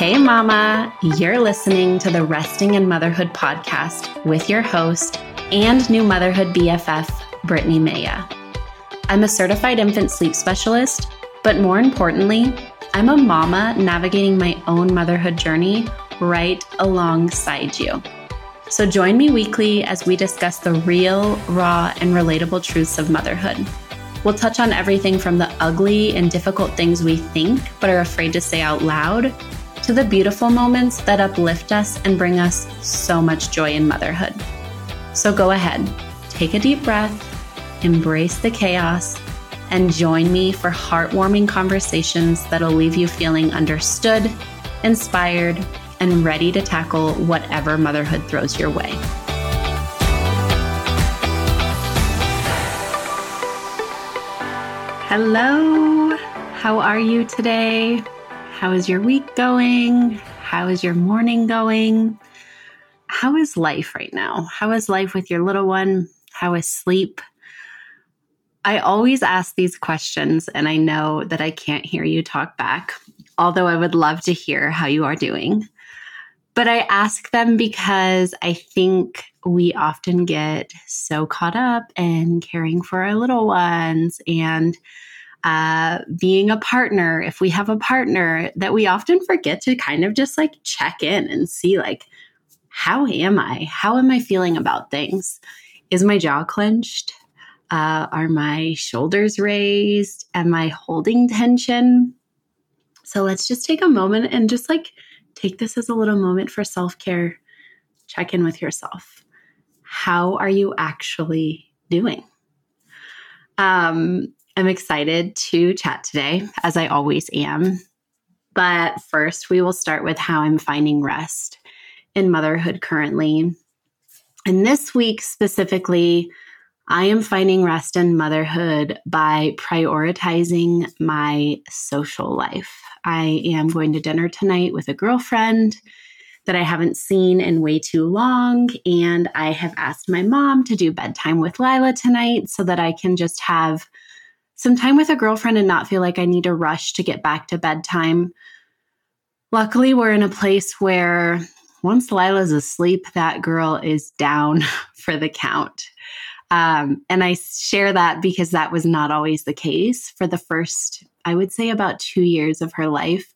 Hey, Mama, you're listening to the Resting in Motherhood podcast with your host and new motherhood BFF, Brittni Maya. I'm a certified infant sleep specialist, but more importantly, I'm a mama navigating my own motherhood journey right alongside you. So join me weekly as we discuss the real, raw, and relatable truths of motherhood. We'll touch on everything from the ugly and difficult things we think but are afraid to say out loud to the beautiful moments that uplift us and bring us so much joy in motherhood. So go ahead, take a deep breath, embrace the chaos, and join me for heartwarming conversations that'll leave you feeling understood, inspired, and ready to tackle whatever motherhood throws your way. Hello, how are you today? How is your week going? How is your morning going? How is life right now? How is life with your little one? How is sleep? I always ask these questions, and I know that I can't hear you talk back, although I would love to hear how you are doing. But I ask them because I think we often get so caught up in caring for our little ones and uh, being a partner, if we have a partner, that we often forget to kind of just like check in and see, like, how am I? How am I feeling about things? Is my jaw clenched? Uh, are my shoulders raised? Am I holding tension? So let's just take a moment and just like take this as a little moment for self care. Check in with yourself. How are you actually doing? Um, I'm excited to chat today, as I always am. But first, we will start with how I'm finding rest in motherhood currently. And this week specifically, I am finding rest in motherhood by prioritizing my social life. I am going to dinner tonight with a girlfriend that I haven't seen in way too long. And I have asked my mom to do bedtime with Lila tonight so that I can just have some time with a girlfriend and not feel like I need to rush to get back to bedtime. Luckily, we're in a place where once Lila's asleep, that girl is down for the count. Um, and I share that because that was not always the case. For the first, I would say, about two years of her life,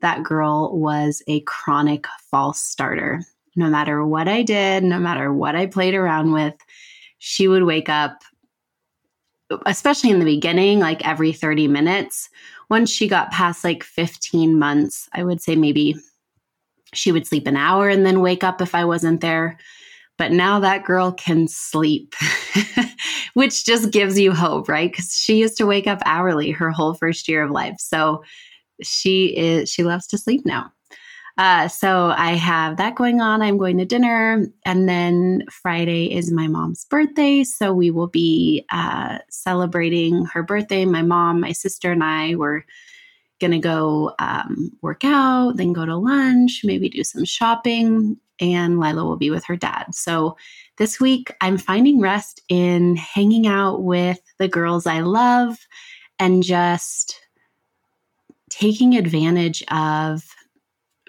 that girl was a chronic false starter. No matter what I did, no matter what I played around with, she would wake up especially in the beginning, like every 30 minutes. Once she got past like 15 months, I would say maybe she would sleep an hour and then wake up if I wasn't there. But now that girl can sleep, which just gives you hope, right? Because she used to wake up hourly her whole first year of life. So she is, she loves to sleep now. Uh, so I have that going on. I'm going to dinner. And then Friday is my mom's birthday. So we will be uh, celebrating her birthday. My mom, my sister, and I were going to go um, work out, then go to lunch, maybe do some shopping. And Lila will be with her dad. So this week, I'm finding rest in hanging out with the girls I love and just taking advantage of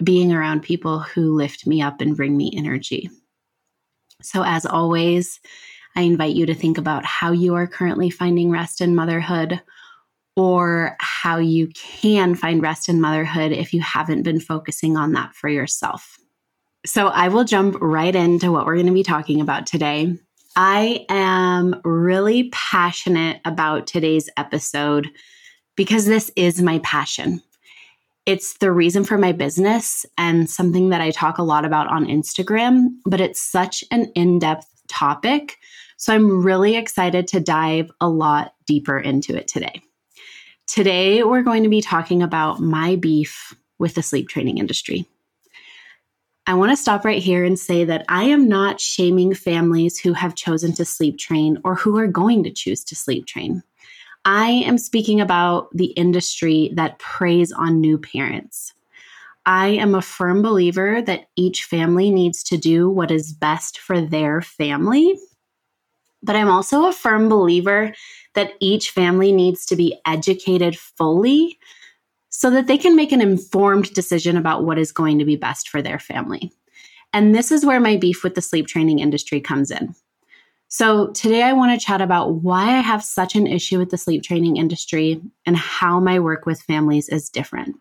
being around people who lift me up and bring me energy. So, as always, I invite you to think about how you are currently finding rest in motherhood or how you can find rest in motherhood if you haven't been focusing on that for yourself. So, I will jump right into what we're going to be talking about today. I am really passionate about today's episode because this is my passion. It's the reason for my business and something that I talk a lot about on Instagram, but it's such an in depth topic. So I'm really excited to dive a lot deeper into it today. Today, we're going to be talking about my beef with the sleep training industry. I want to stop right here and say that I am not shaming families who have chosen to sleep train or who are going to choose to sleep train. I am speaking about the industry that preys on new parents. I am a firm believer that each family needs to do what is best for their family. But I'm also a firm believer that each family needs to be educated fully so that they can make an informed decision about what is going to be best for their family. And this is where my beef with the sleep training industry comes in. So, today I want to chat about why I have such an issue with the sleep training industry and how my work with families is different.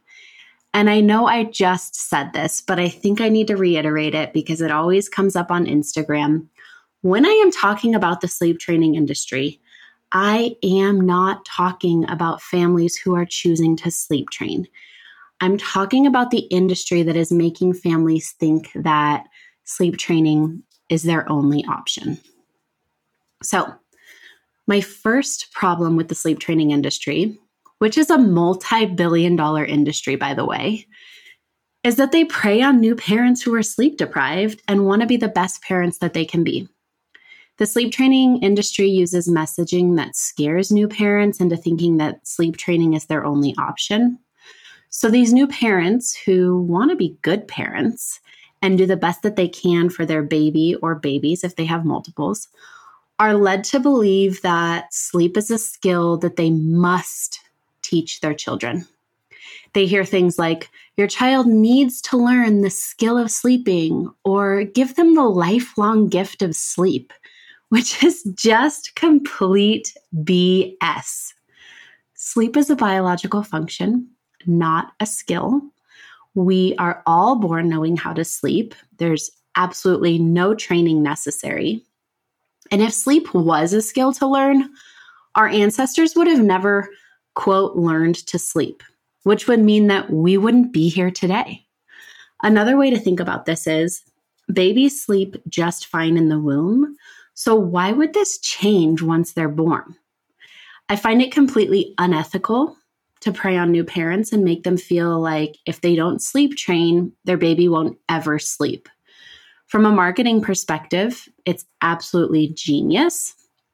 And I know I just said this, but I think I need to reiterate it because it always comes up on Instagram. When I am talking about the sleep training industry, I am not talking about families who are choosing to sleep train. I'm talking about the industry that is making families think that sleep training is their only option. So, my first problem with the sleep training industry, which is a multi billion dollar industry, by the way, is that they prey on new parents who are sleep deprived and want to be the best parents that they can be. The sleep training industry uses messaging that scares new parents into thinking that sleep training is their only option. So, these new parents who want to be good parents and do the best that they can for their baby or babies if they have multiples are led to believe that sleep is a skill that they must teach their children. They hear things like, Your child needs to learn the skill of sleeping, or give them the lifelong gift of sleep which is just complete BS. Sleep is a biological function, not a skill. We are all born knowing how to sleep. There's absolutely no training necessary. And if sleep was a skill to learn, our ancestors would have never, quote, learned to sleep, which would mean that we wouldn't be here today. Another way to think about this is babies sleep just fine in the womb, so, why would this change once they're born? I find it completely unethical to prey on new parents and make them feel like if they don't sleep train, their baby won't ever sleep. From a marketing perspective, it's absolutely genius.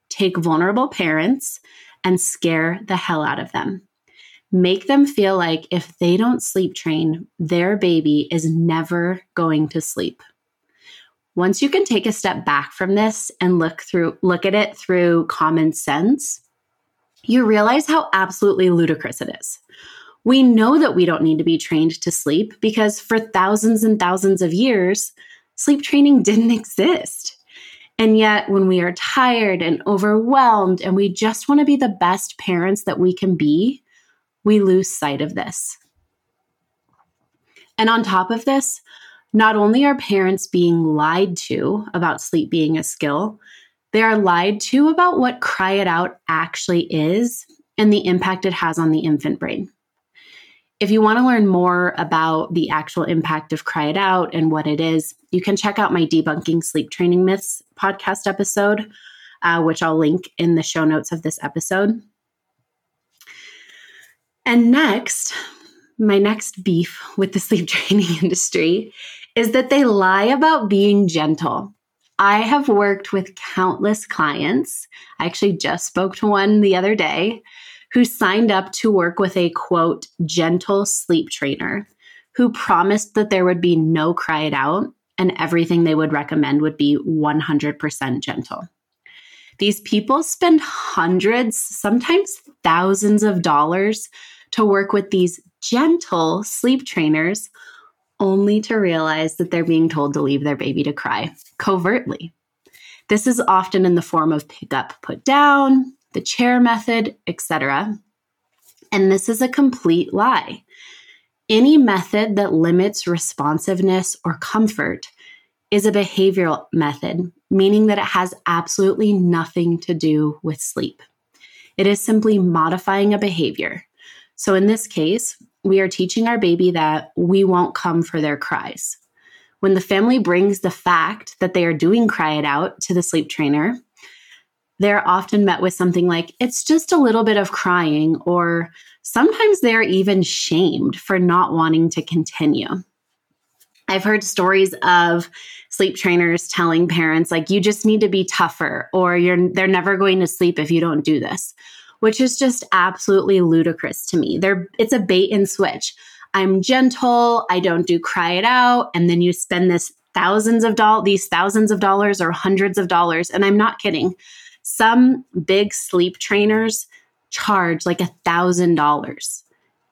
Take vulnerable parents and scare the hell out of them. Make them feel like if they don't sleep train, their baby is never going to sleep once you can take a step back from this and look through look at it through common sense you realize how absolutely ludicrous it is we know that we don't need to be trained to sleep because for thousands and thousands of years sleep training didn't exist and yet when we are tired and overwhelmed and we just want to be the best parents that we can be we lose sight of this and on top of this not only are parents being lied to about sleep being a skill, they are lied to about what cry it out actually is and the impact it has on the infant brain. If you want to learn more about the actual impact of cry it out and what it is, you can check out my debunking sleep training myths podcast episode, uh, which I'll link in the show notes of this episode. And next, my next beef with the sleep training industry is that they lie about being gentle. I have worked with countless clients. I actually just spoke to one the other day who signed up to work with a quote, gentle sleep trainer who promised that there would be no cry it out and everything they would recommend would be 100% gentle. These people spend hundreds, sometimes thousands of dollars to work with these gentle sleep trainers only to realize that they're being told to leave their baby to cry covertly. This is often in the form of pick up, put down, the chair method, etc. And this is a complete lie. Any method that limits responsiveness or comfort is a behavioral method, meaning that it has absolutely nothing to do with sleep. It is simply modifying a behavior. So in this case, we are teaching our baby that we won't come for their cries. When the family brings the fact that they are doing cry it out to the sleep trainer, they're often met with something like, it's just a little bit of crying, or sometimes they're even shamed for not wanting to continue. I've heard stories of sleep trainers telling parents, like, you just need to be tougher, or you're, they're never going to sleep if you don't do this which is just absolutely ludicrous to me. There, it's a bait and switch. I'm gentle. I don't do cry it out. And then you spend this thousands of dollars, these thousands of dollars or hundreds of dollars. And I'm not kidding. Some big sleep trainers charge like a thousand dollars.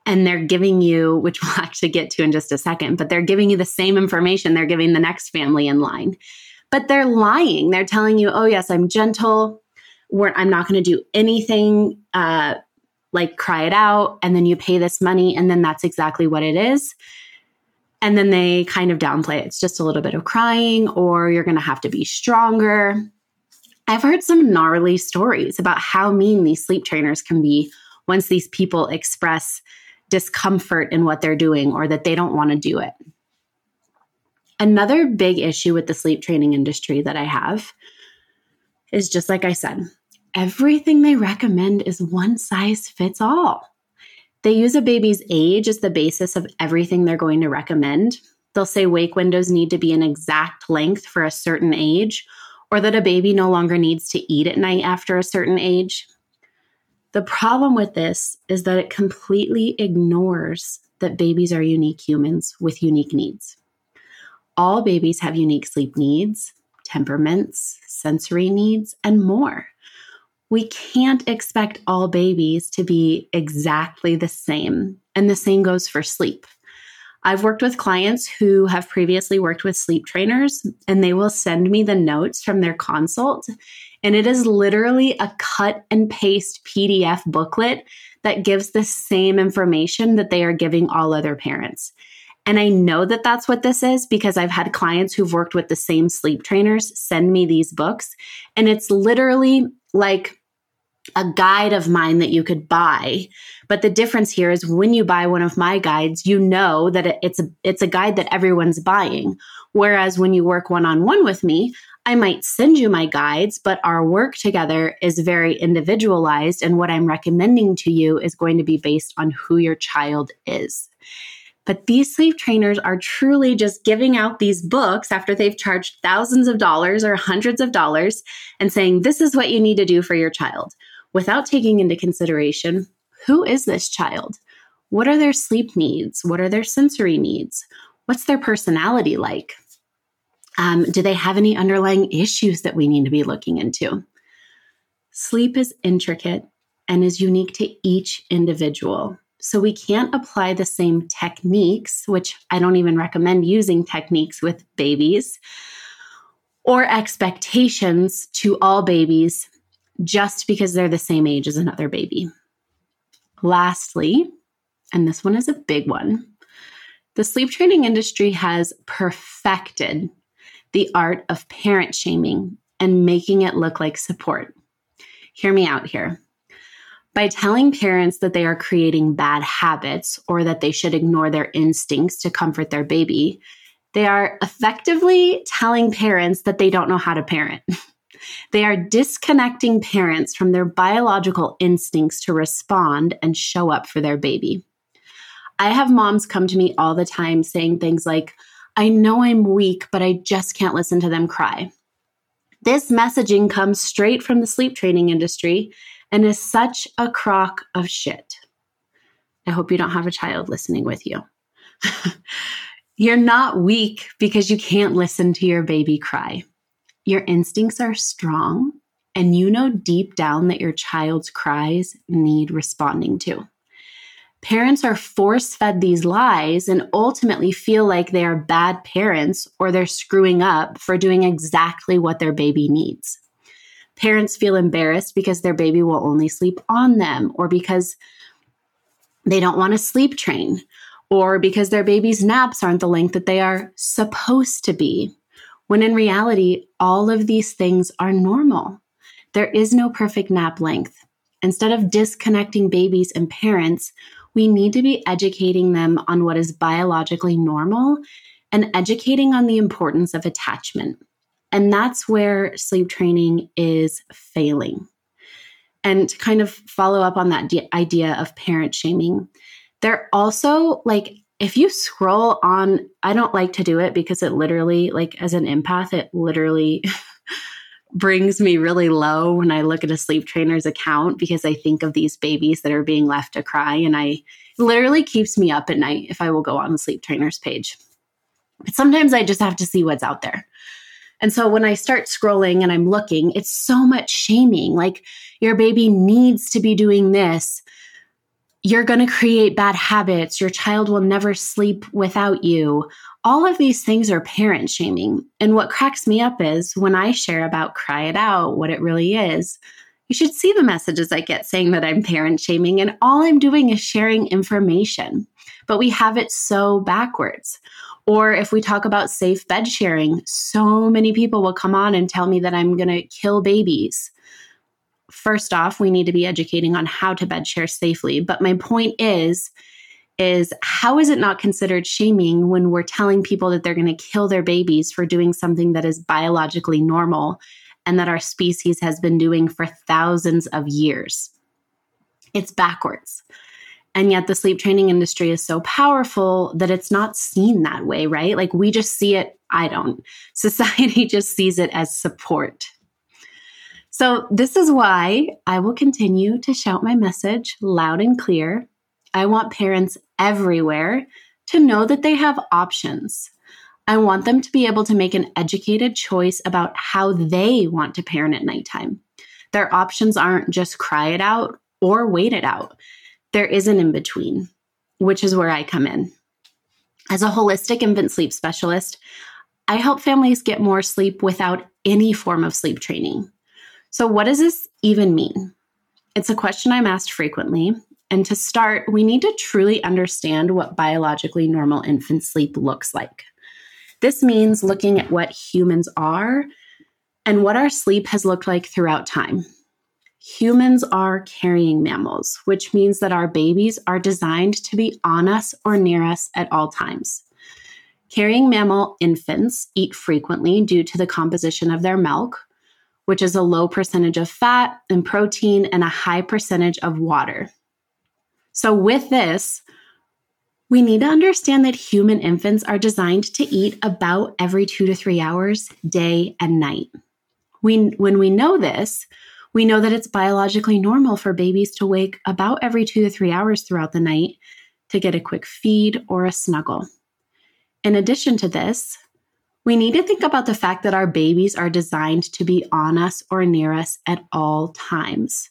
and they're giving you, which we'll actually get to in just a second, but they're giving you the same information they're giving the next family in line. But they're lying. They're telling you, oh, yes, I'm gentle. We're, I'm not going to do anything uh, like cry it out. And then you pay this money, and then that's exactly what it is. And then they kind of downplay it. It's just a little bit of crying, or you're going to have to be stronger. I've heard some gnarly stories about how mean these sleep trainers can be once these people express discomfort in what they're doing or that they don't want to do it. Another big issue with the sleep training industry that I have is just like I said, everything they recommend is one size fits all. They use a baby's age as the basis of everything they're going to recommend. They'll say wake windows need to be an exact length for a certain age, or that a baby no longer needs to eat at night after a certain age. The problem with this is that it completely ignores that babies are unique humans with unique needs. All babies have unique sleep needs, temperaments, sensory needs, and more. We can't expect all babies to be exactly the same, and the same goes for sleep. I've worked with clients who have previously worked with sleep trainers, and they will send me the notes from their consult and it is literally a cut and paste PDF booklet that gives the same information that they are giving all other parents. And I know that that's what this is because I've had clients who've worked with the same sleep trainers send me these books. And it's literally like a guide of mine that you could buy. But the difference here is when you buy one of my guides, you know that it's a it's a guide that everyone's buying. Whereas when you work one on one with me, I might send you my guides, but our work together is very individualized. And what I'm recommending to you is going to be based on who your child is. But these sleep trainers are truly just giving out these books after they've charged thousands of dollars or hundreds of dollars and saying, this is what you need to do for your child without taking into consideration who is this child? What are their sleep needs? What are their sensory needs? What's their personality like? Um, do they have any underlying issues that we need to be looking into? Sleep is intricate and is unique to each individual. So we can't apply the same techniques, which I don't even recommend using techniques with babies, or expectations to all babies just because they're the same age as another baby. Lastly, and this one is a big one, the sleep training industry has perfected the art of parent shaming and making it look like support. Hear me out here. By telling parents that they are creating bad habits or that they should ignore their instincts to comfort their baby, they are effectively telling parents that they don't know how to parent. they are disconnecting parents from their biological instincts to respond and show up for their baby. I have moms come to me all the time saying things like, I know I'm weak, but I just can't listen to them cry. This messaging comes straight from the sleep training industry and is such a crock of shit. I hope you don't have a child listening with you. You're not weak because you can't listen to your baby cry. Your instincts are strong, and you know deep down that your child's cries need responding to. Parents are force fed these lies and ultimately feel like they are bad parents or they're screwing up for doing exactly what their baby needs. Parents feel embarrassed because their baby will only sleep on them or because they don't want to sleep train or because their baby's naps aren't the length that they are supposed to be. When in reality, all of these things are normal. There is no perfect nap length. Instead of disconnecting babies and parents, we need to be educating them on what is biologically normal and educating on the importance of attachment. And that's where sleep training is failing. And to kind of follow up on that idea of parent shaming, they're also like, if you scroll on, I don't like to do it because it literally, like, as an empath, it literally brings me really low when I look at a sleep trainer's account because I think of these babies that are being left to cry. And I literally keeps me up at night if I will go on the sleep trainer's page. But sometimes I just have to see what's out there. And so when I start scrolling and I'm looking, it's so much shaming. Like, your baby needs to be doing this. You're going to create bad habits. Your child will never sleep without you. All of these things are parent shaming. And what cracks me up is when I share about cry it out, what it really is, you should see the messages I get saying that I'm parent shaming. And all I'm doing is sharing information. But we have it so backwards. Or if we talk about safe bed sharing, so many people will come on and tell me that I'm going to kill babies first off, we need to be educating on how to bed share safely. But my point is, is how is it not considered shaming when we're telling people that they're going to kill their babies for doing something that is biologically normal and that our species has been doing for thousands of years? It's backwards. And yet the sleep training industry is so powerful that it's not seen that way, right? Like we just see it, I don't. Society just sees it as support. So, this is why I will continue to shout my message loud and clear. I want parents everywhere to know that they have options. I want them to be able to make an educated choice about how they want to parent at nighttime. Their options aren't just cry it out or wait it out. There is an in between, which is where I come in. As a holistic infant sleep specialist, I help families get more sleep without any form of sleep training. So, what does this even mean? It's a question I'm asked frequently. And to start, we need to truly understand what biologically normal infant sleep looks like. This means looking at what humans are and what our sleep has looked like throughout time. Humans are carrying mammals, which means that our babies are designed to be on us or near us at all times. Carrying mammal infants eat frequently due to the composition of their milk, which is a low percentage of fat and protein and a high percentage of water. So, with this, we need to understand that human infants are designed to eat about every two to three hours, day and night. We, when we know this, we know that it's biologically normal for babies to wake about every two to three hours throughout the night to get a quick feed or a snuggle. In addition to this, we need to think about the fact that our babies are designed to be on us or near us at all times.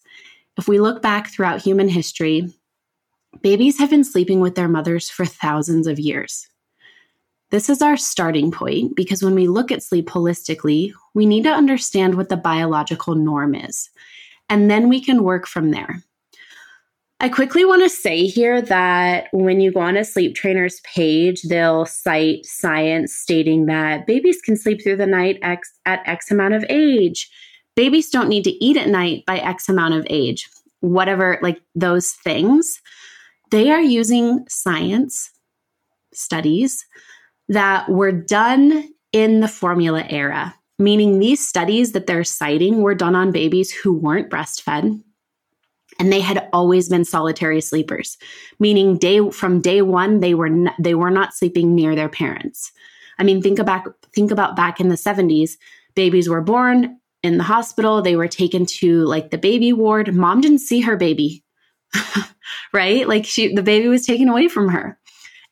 If we look back throughout human history, babies have been sleeping with their mothers for thousands of years. This is our starting point because when we look at sleep holistically, we need to understand what the biological norm is, and then we can work from there. I quickly want to say here that when you go on a sleep trainer's page, they'll cite science stating that babies can sleep through the night X, at X amount of age. Babies don't need to eat at night by X amount of age. Whatever, like those things, they are using science studies that were done in the formula era, meaning these studies that they're citing were done on babies who weren't breastfed and they had always been solitary sleepers meaning day from day 1 they were n- they were not sleeping near their parents. I mean think about think about back in the 70s babies were born in the hospital they were taken to like the baby ward. Mom didn't see her baby right? Like she the baby was taken away from her.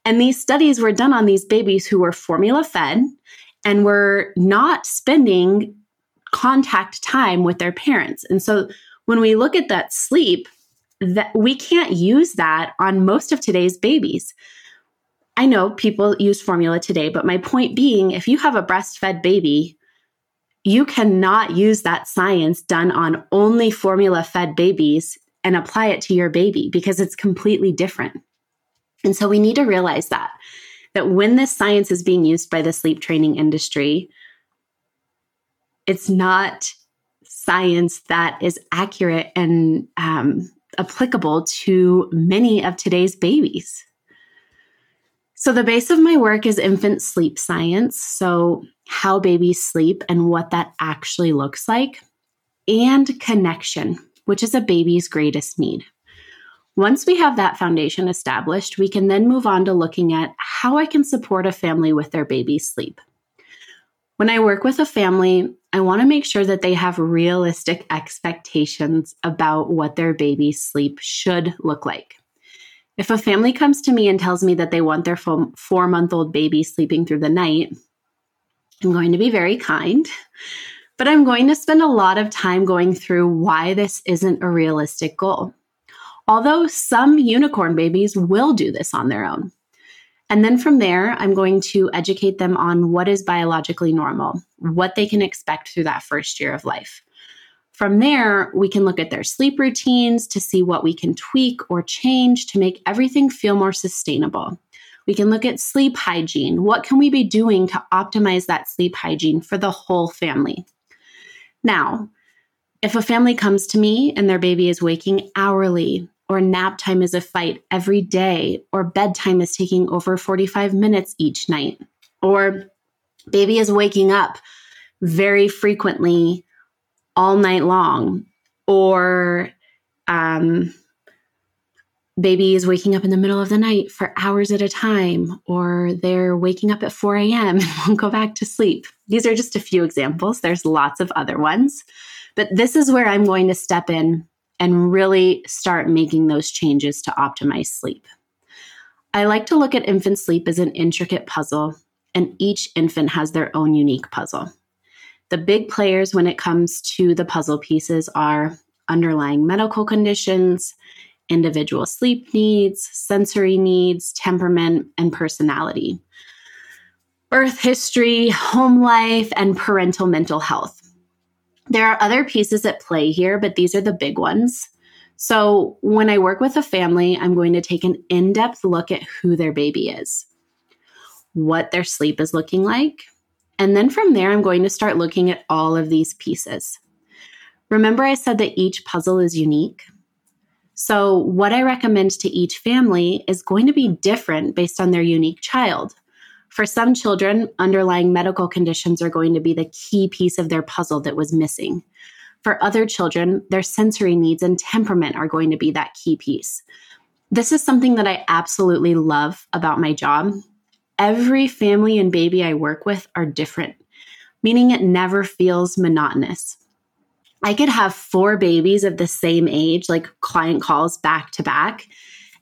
And these studies were done on these babies who were formula fed and were not spending contact time with their parents. And so when we look at that sleep, that we can't use that on most of today's babies. I know people use formula today, but my point being, if you have a breastfed baby, you cannot use that science done on only formula fed babies and apply it to your baby because it's completely different. And so we need to realize that that when this science is being used by the sleep training industry, it's not science that is accurate and um, applicable to many of today's babies. So, the base of my work is infant sleep science. So, how babies sleep and what that actually looks like, and connection, which is a baby's greatest need. Once we have that foundation established, we can then move on to looking at how I can support a family with their baby's sleep. When I work with a family, I want to make sure that they have realistic expectations about what their baby's sleep should look like. If a family comes to me and tells me that they want their four month old baby sleeping through the night, I'm going to be very kind, but I'm going to spend a lot of time going through why this isn't a realistic goal. Although some unicorn babies will do this on their own. And then from there, I'm going to educate them on what is biologically normal, what they can expect through that first year of life. From there, we can look at their sleep routines to see what we can tweak or change to make everything feel more sustainable. We can look at sleep hygiene. What can we be doing to optimize that sleep hygiene for the whole family? Now, if a family comes to me and their baby is waking hourly, or nap time is a fight every day, or bedtime is taking over 45 minutes each night, or baby is waking up very frequently all night long, or um, baby is waking up in the middle of the night for hours at a time, or they're waking up at 4 a.m. and won't go back to sleep. These are just a few examples. There's lots of other ones, but this is where I'm going to step in and really start making those changes to optimize sleep. I like to look at infant sleep as an intricate puzzle, and each infant has their own unique puzzle. The big players when it comes to the puzzle pieces are underlying medical conditions, individual sleep needs, sensory needs, temperament, and personality, birth history, home life, and parental mental health. There are other pieces at play here, but these are the big ones. So, when I work with a family, I'm going to take an in depth look at who their baby is, what their sleep is looking like, and then from there, I'm going to start looking at all of these pieces. Remember, I said that each puzzle is unique? So, what I recommend to each family is going to be different based on their unique child. For some children, underlying medical conditions are going to be the key piece of their puzzle that was missing. For other children, their sensory needs and temperament are going to be that key piece. This is something that I absolutely love about my job every family and baby I work with are different, meaning it never feels monotonous. I could have four babies of the same age, like client calls back to back.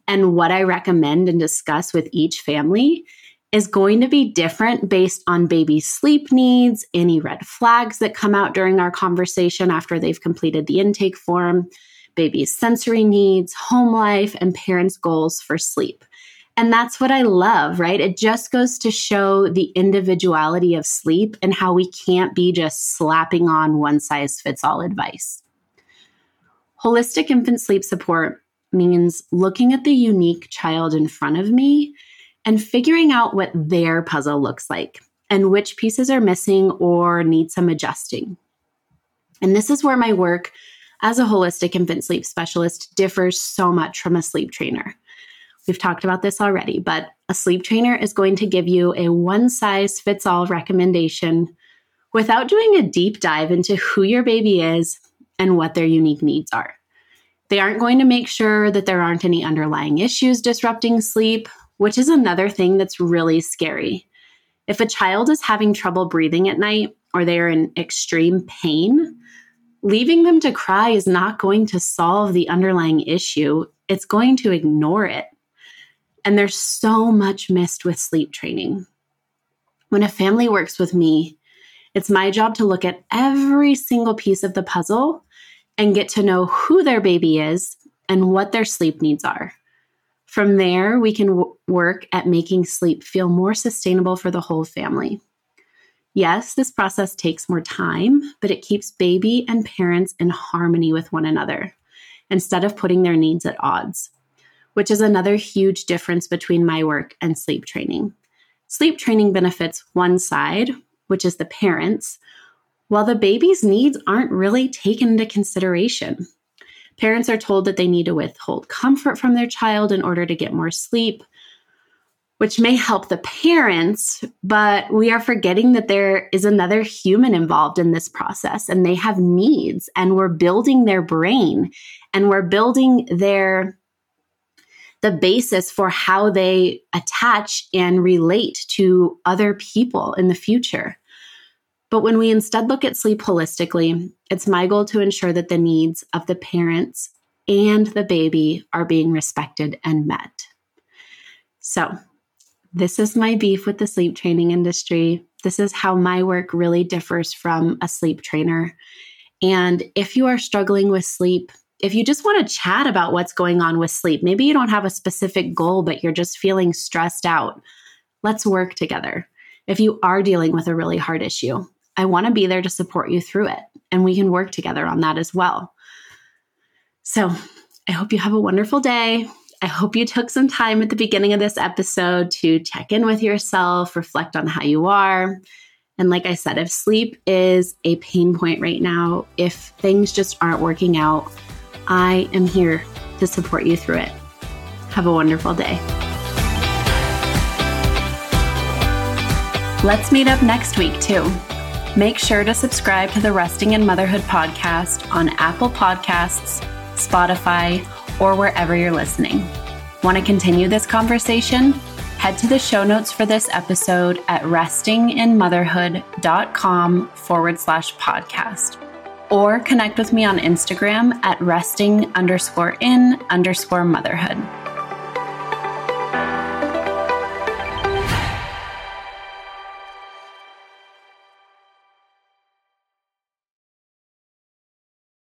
And what I recommend and discuss with each family is going to be different based on baby sleep needs, any red flags that come out during our conversation after they've completed the intake form, baby's sensory needs, home life, and parents' goals for sleep. And that's what I love, right? It just goes to show the individuality of sleep and how we can't be just slapping on one size fits all advice. Holistic infant sleep support means looking at the unique child in front of me and figuring out what their puzzle looks like and which pieces are missing or need some adjusting. And this is where my work as a holistic infant sleep specialist differs so much from a sleep trainer. We've talked about this already, but a sleep trainer is going to give you a one size fits all recommendation without doing a deep dive into who your baby is and what their unique needs are. They aren't going to make sure that there aren't any underlying issues disrupting sleep, which is another thing that's really scary. If a child is having trouble breathing at night or they are in extreme pain, leaving them to cry is not going to solve the underlying issue. It's going to ignore it. And there's so much missed with sleep training. When a family works with me, it's my job to look at every single piece of the puzzle and get to know who their baby is and what their sleep needs are. From there, we can w- work at making sleep feel more sustainable for the whole family. Yes, this process takes more time, but it keeps baby and parents in harmony with one another instead of putting their needs at odds which is another huge difference between my work and sleep training. Sleep training benefits one side, which is the parents, while the baby's needs aren't really taken into consideration. Parents are told that they need to withhold comfort from their child in order to get more sleep, which may help the parents, but we are forgetting that there is another human involved in this process and they have needs, and we're building their brain and we're building their the basis for how they attach and relate to other people in the future. But when we instead look at sleep holistically, it's my goal to ensure that the needs of the parents and the baby are being respected and met. So, this is my beef with the sleep training industry. This is how my work really differs from a sleep trainer. And if you are struggling with sleep, if you just want to chat about what's going on with sleep, maybe you don't have a specific goal, but you're just feeling stressed out, let's work together. If you are dealing with a really hard issue, I want to be there to support you through it. And we can work together on that as well. So I hope you have a wonderful day. I hope you took some time at the beginning of this episode to check in with yourself, reflect on how you are. And like I said, if sleep is a pain point right now, if things just aren't working out, I am here to support you through it. Have a wonderful day. Let's meet up next week, too. Make sure to subscribe to the Resting in Motherhood podcast on Apple Podcasts, Spotify, or wherever you're listening. Want to continue this conversation? Head to the show notes for this episode at restinginmotherhood.com forward slash podcast. Or connect with me on Instagram at resting underscore in underscore motherhood.